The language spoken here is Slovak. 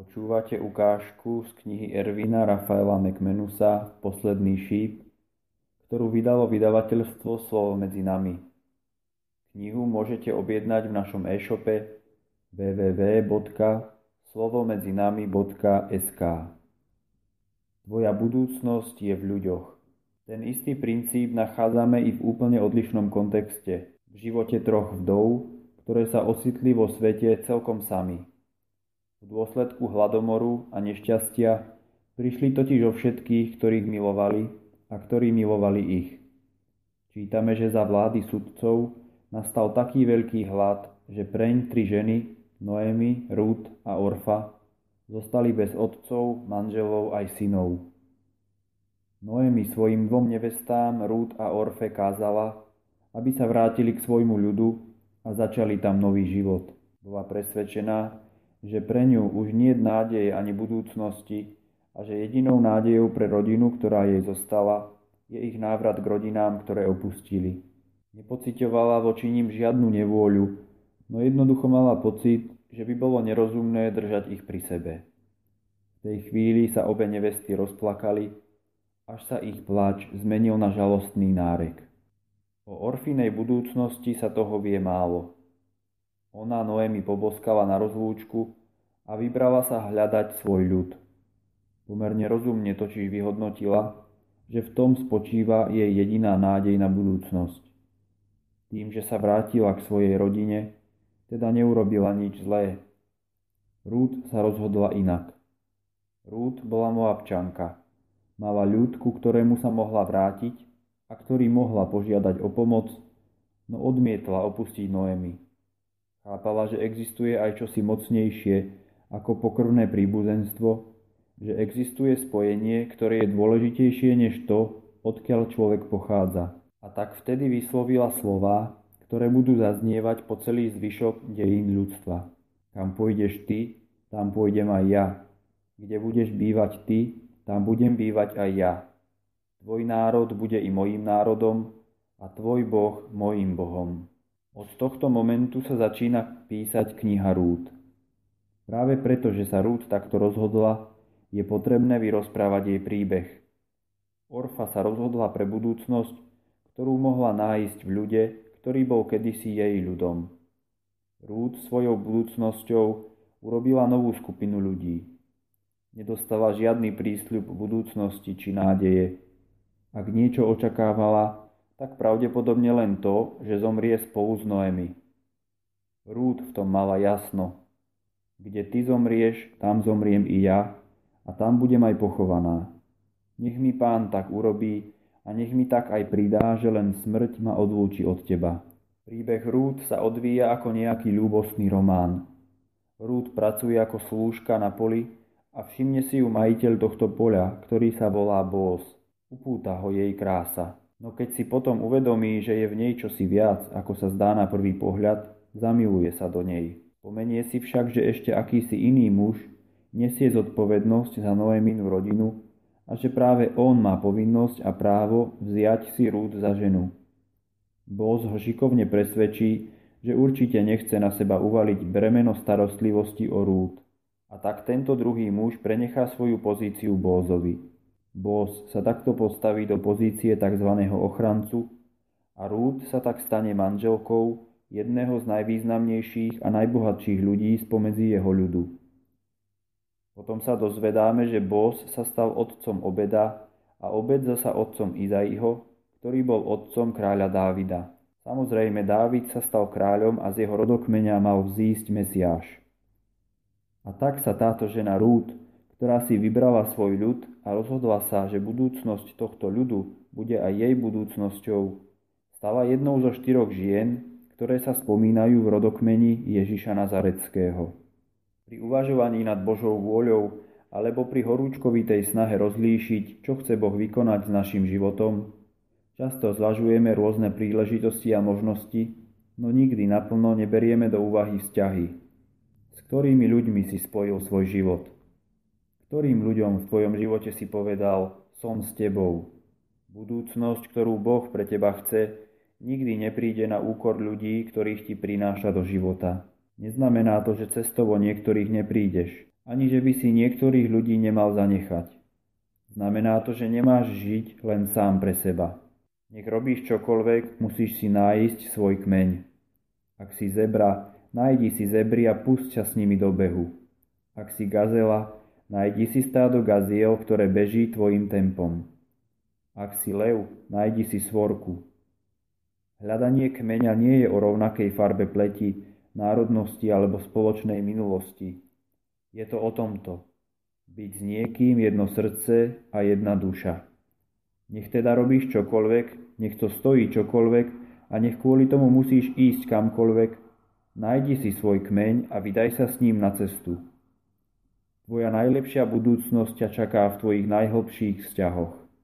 Počúvate ukážku z knihy Ervina Rafaela McManusa Posledný šíp, ktorú vydalo vydavateľstvo Slovo medzi nami. Knihu môžete objednať v našom e-shope www.slovomedzinami.sk Tvoja budúcnosť je v ľuďoch. Ten istý princíp nachádzame i v úplne odlišnom kontexte, v živote troch vdov, ktoré sa ocitli vo svete celkom sami. V dôsledku hladomoru a nešťastia prišli totiž o všetkých, ktorých milovali a ktorí milovali ich. Čítame, že za vlády sudcov nastal taký veľký hlad, že preň tri ženy, Noemi, Rút a Orfa, zostali bez otcov, manželov aj synov. Noemi svojim dvom nevestám, Rút a Orfe, kázala, aby sa vrátili k svojmu ľudu a začali tam nový život. Bola presvedčená, že pre ňu už nie je nádeje ani budúcnosti a že jedinou nádejou pre rodinu, ktorá jej zostala, je ich návrat k rodinám, ktoré opustili. Nepocitovala voči ním žiadnu nevôľu, no jednoducho mala pocit, že by bolo nerozumné držať ich pri sebe. V tej chvíli sa obe nevesty rozplakali, až sa ich pláč zmenil na žalostný nárek. O Orfinej budúcnosti sa toho vie málo. Ona Noemi poboskala na rozlúčku a vybrala sa hľadať svoj ľud. Pomerne rozumne totiž vyhodnotila, že v tom spočíva jej jediná nádej na budúcnosť. Tým, že sa vrátila k svojej rodine, teda neurobila nič zlé. Rút sa rozhodla inak. Rút bola Moabčanka. Mala ľud, ku ktorému sa mohla vrátiť a ktorý mohla požiadať o pomoc, no odmietla opustiť Noemi. Chápala, že existuje aj čosi mocnejšie ako pokrvné príbuzenstvo, že existuje spojenie, ktoré je dôležitejšie než to, odkiaľ človek pochádza. A tak vtedy vyslovila slova, ktoré budú zaznievať po celý zvyšok dejín ľudstva. Kam pôjdeš ty, tam pôjdem aj ja. Kde budeš bývať ty, tam budem bývať aj ja. Tvoj národ bude i mojím národom a tvoj Boh mojím Bohom. Od tohto momentu sa začína písať kniha Rút. Práve preto, že sa Rút takto rozhodla, je potrebné vyrozprávať jej príbeh. Orfa sa rozhodla pre budúcnosť, ktorú mohla nájsť v ľude, ktorý bol kedysi jej ľudom. Rút svojou budúcnosťou urobila novú skupinu ľudí. Nedostala žiadny prísľub budúcnosti či nádeje. Ak niečo očakávala, tak pravdepodobne len to, že zomrie spolu s Noemi. Rúd v tom mala jasno. Kde ty zomrieš, tam zomriem i ja a tam budem aj pochovaná. Nech mi pán tak urobí a nech mi tak aj pridá, že len smrť ma odlúči od teba. Príbeh Rúd sa odvíja ako nejaký ľúbostný román. Rúd pracuje ako slúžka na poli a všimne si ju majiteľ tohto poľa, ktorý sa volá Bós. Upúta ho jej krása. No keď si potom uvedomí, že je v nej čosi viac, ako sa zdá na prvý pohľad, zamiluje sa do nej. Pomenie si však, že ešte akýsi iný muž nesie zodpovednosť za Noéminu rodinu a že práve on má povinnosť a právo vziať si Rúd za ženu. Boz ho šikovne presvedčí, že určite nechce na seba uvaliť bremeno starostlivosti o Rúd. A tak tento druhý muž prenechá svoju pozíciu Bózovi. Bós sa takto postaví do pozície tzv. ochrancu a Rúd sa tak stane manželkou jedného z najvýznamnejších a najbohatších ľudí spomedzi jeho ľudu. Potom sa dozvedáme, že Bós sa stal otcom Obeda a Obed zasa otcom Izaiho, ktorý bol otcom kráľa Dávida. Samozrejme, Dávid sa stal kráľom a z jeho rodokmeňa mal vzísť Mesiáš. A tak sa táto žena Rúd ktorá si vybrala svoj ľud a rozhodla sa, že budúcnosť tohto ľudu bude aj jej budúcnosťou, stala jednou zo štyroch žien, ktoré sa spomínajú v rodokmeni Ježiša Nazareckého. Pri uvažovaní nad Božou vôľou alebo pri horúčkovitej snahe rozlíšiť, čo chce Boh vykonať s našim životom, často zvažujeme rôzne príležitosti a možnosti, no nikdy naplno neberieme do úvahy vzťahy, s ktorými ľuďmi si spojil svoj život – ktorým ľuďom v tvojom živote si povedal, som s tebou. Budúcnosť, ktorú Boh pre teba chce, nikdy nepríde na úkor ľudí, ktorých ti prináša do života. Neznamená to, že cestovo niektorých neprídeš, ani že by si niektorých ľudí nemal zanechať. Znamená to, že nemáš žiť len sám pre seba. Nech robíš čokoľvek, musíš si nájsť svoj kmeň. Ak si zebra, nájdi si zebry a pusť sa s nimi do behu. Ak si gazela, nájdi si stádo gaziel, ktoré beží tvojim tempom. Ak si lev, nájdi si svorku. Hľadanie kmeňa nie je o rovnakej farbe pleti, národnosti alebo spoločnej minulosti. Je to o tomto. Byť s niekým jedno srdce a jedna duša. Nech teda robíš čokoľvek, nech to stojí čokoľvek a nech kvôli tomu musíš ísť kamkoľvek, nájdi si svoj kmeň a vydaj sa s ním na cestu. Tvoja najlepšia budúcnosť ťa čaká v tvojich najhlbších vzťahoch.